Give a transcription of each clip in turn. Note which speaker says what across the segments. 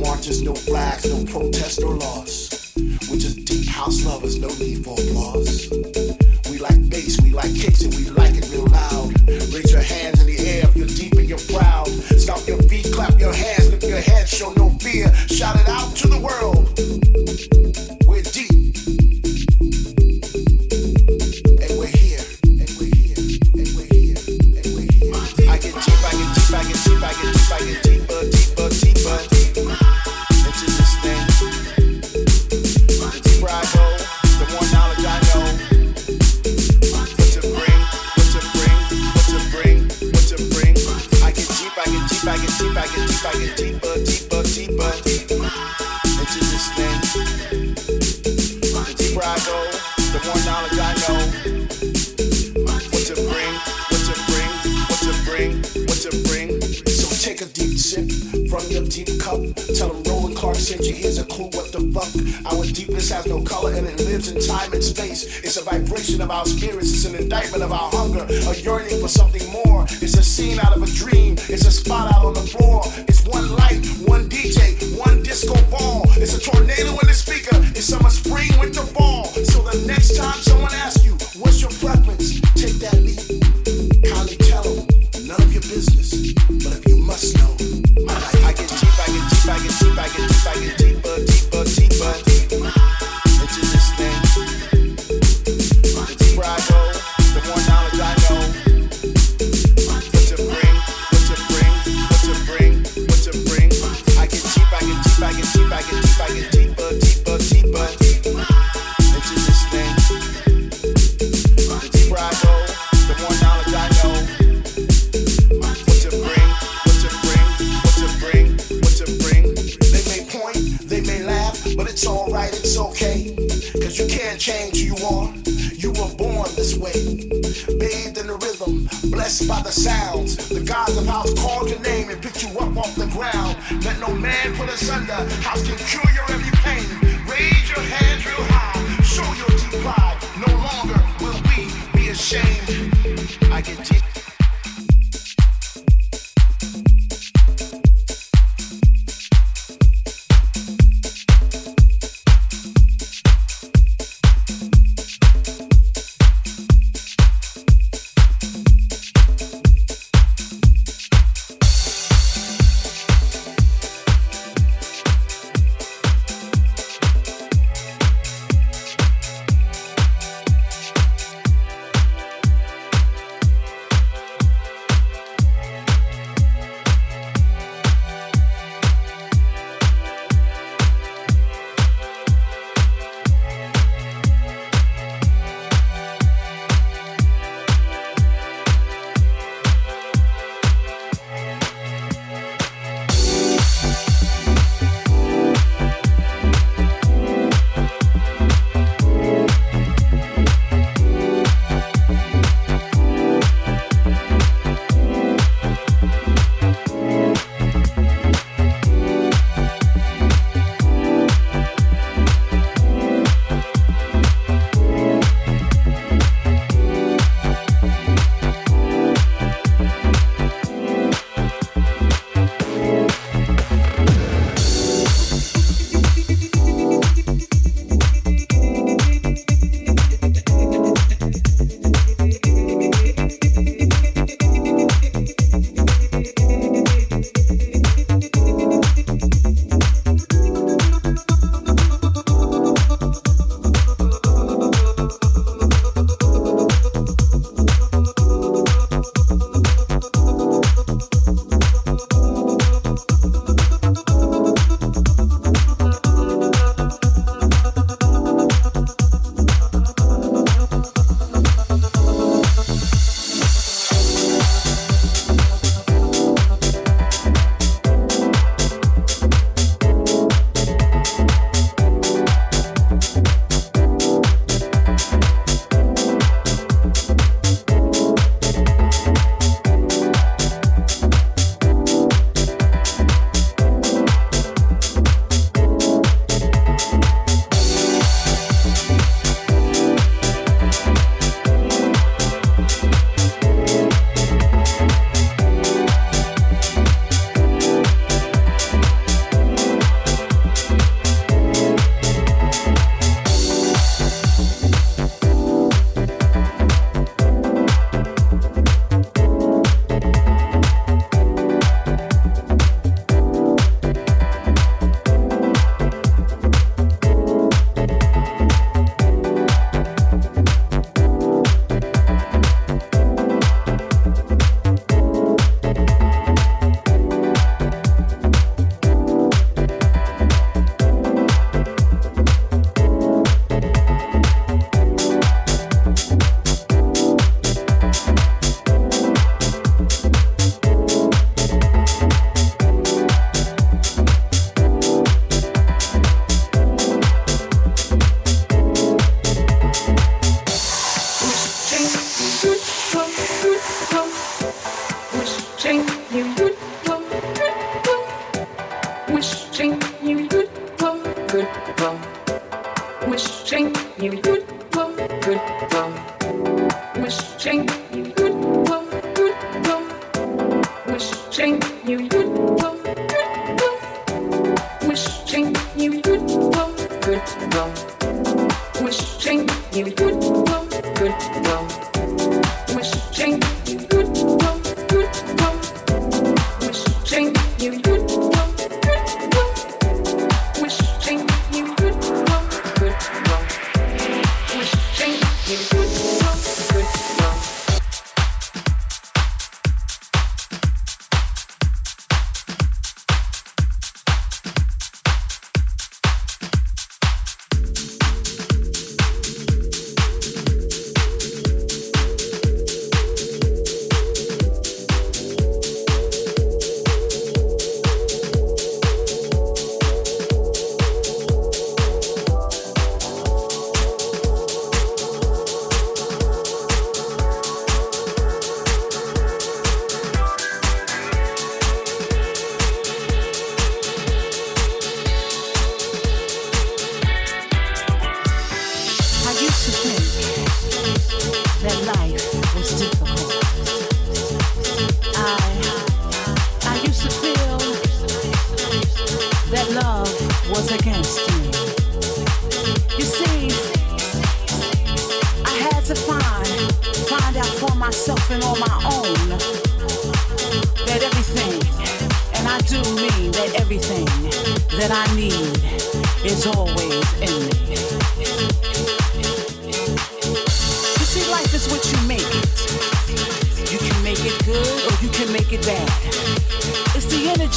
Speaker 1: marches, no flags, no protest or loss. We're just deep house lovers, no need for applause. We like bass, we like kicks, and we like it real loud. Raise your hands in the air if you're deep and you're proud. Stomp your feet, clap your hands, lift your head, show no fear. Shout it out to the world. in time and space. It's a vibration of our spirits, it's an indictment of our hunger, a yearning for something more. It's a scene out of a dream. change you are. You were born this way, bathed in the rhythm, blessed by the sounds. The gods of house called your name and picked you up off the ground. Let no man put asunder. House can cure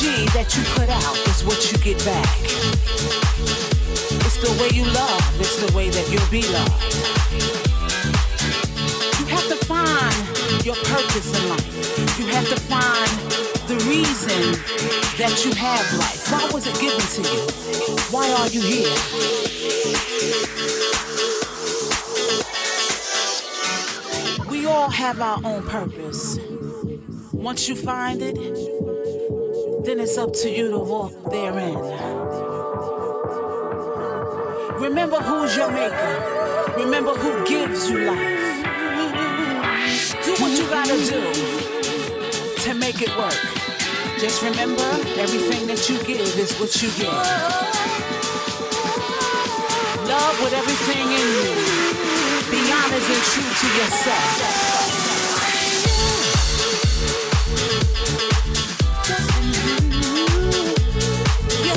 Speaker 2: energy that you put out is what you get back. It's the way you love, it's the way that you'll be loved. You have to find your purpose in life. You have to find the reason that you have life. Why was it given to you? Why are you here? We all have our own purpose. Once you find it, then it's up to you to walk therein. Remember who's your maker. Remember who gives you life. Do what you gotta do to make it work. Just remember, everything that you give is what you get. Love with everything in you. Be honest and true to yourself.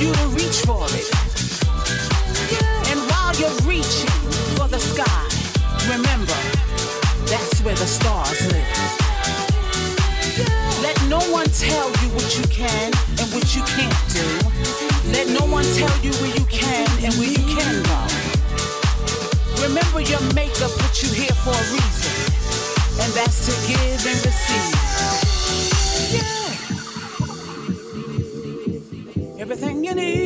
Speaker 2: you to reach for it. And while you're reaching for the sky, remember that's where the stars live. Let no one tell you what you can and what you can't do. Let no one tell you where you can and where you can go. Remember your maker put you here for a reason, and that's to give and receive. many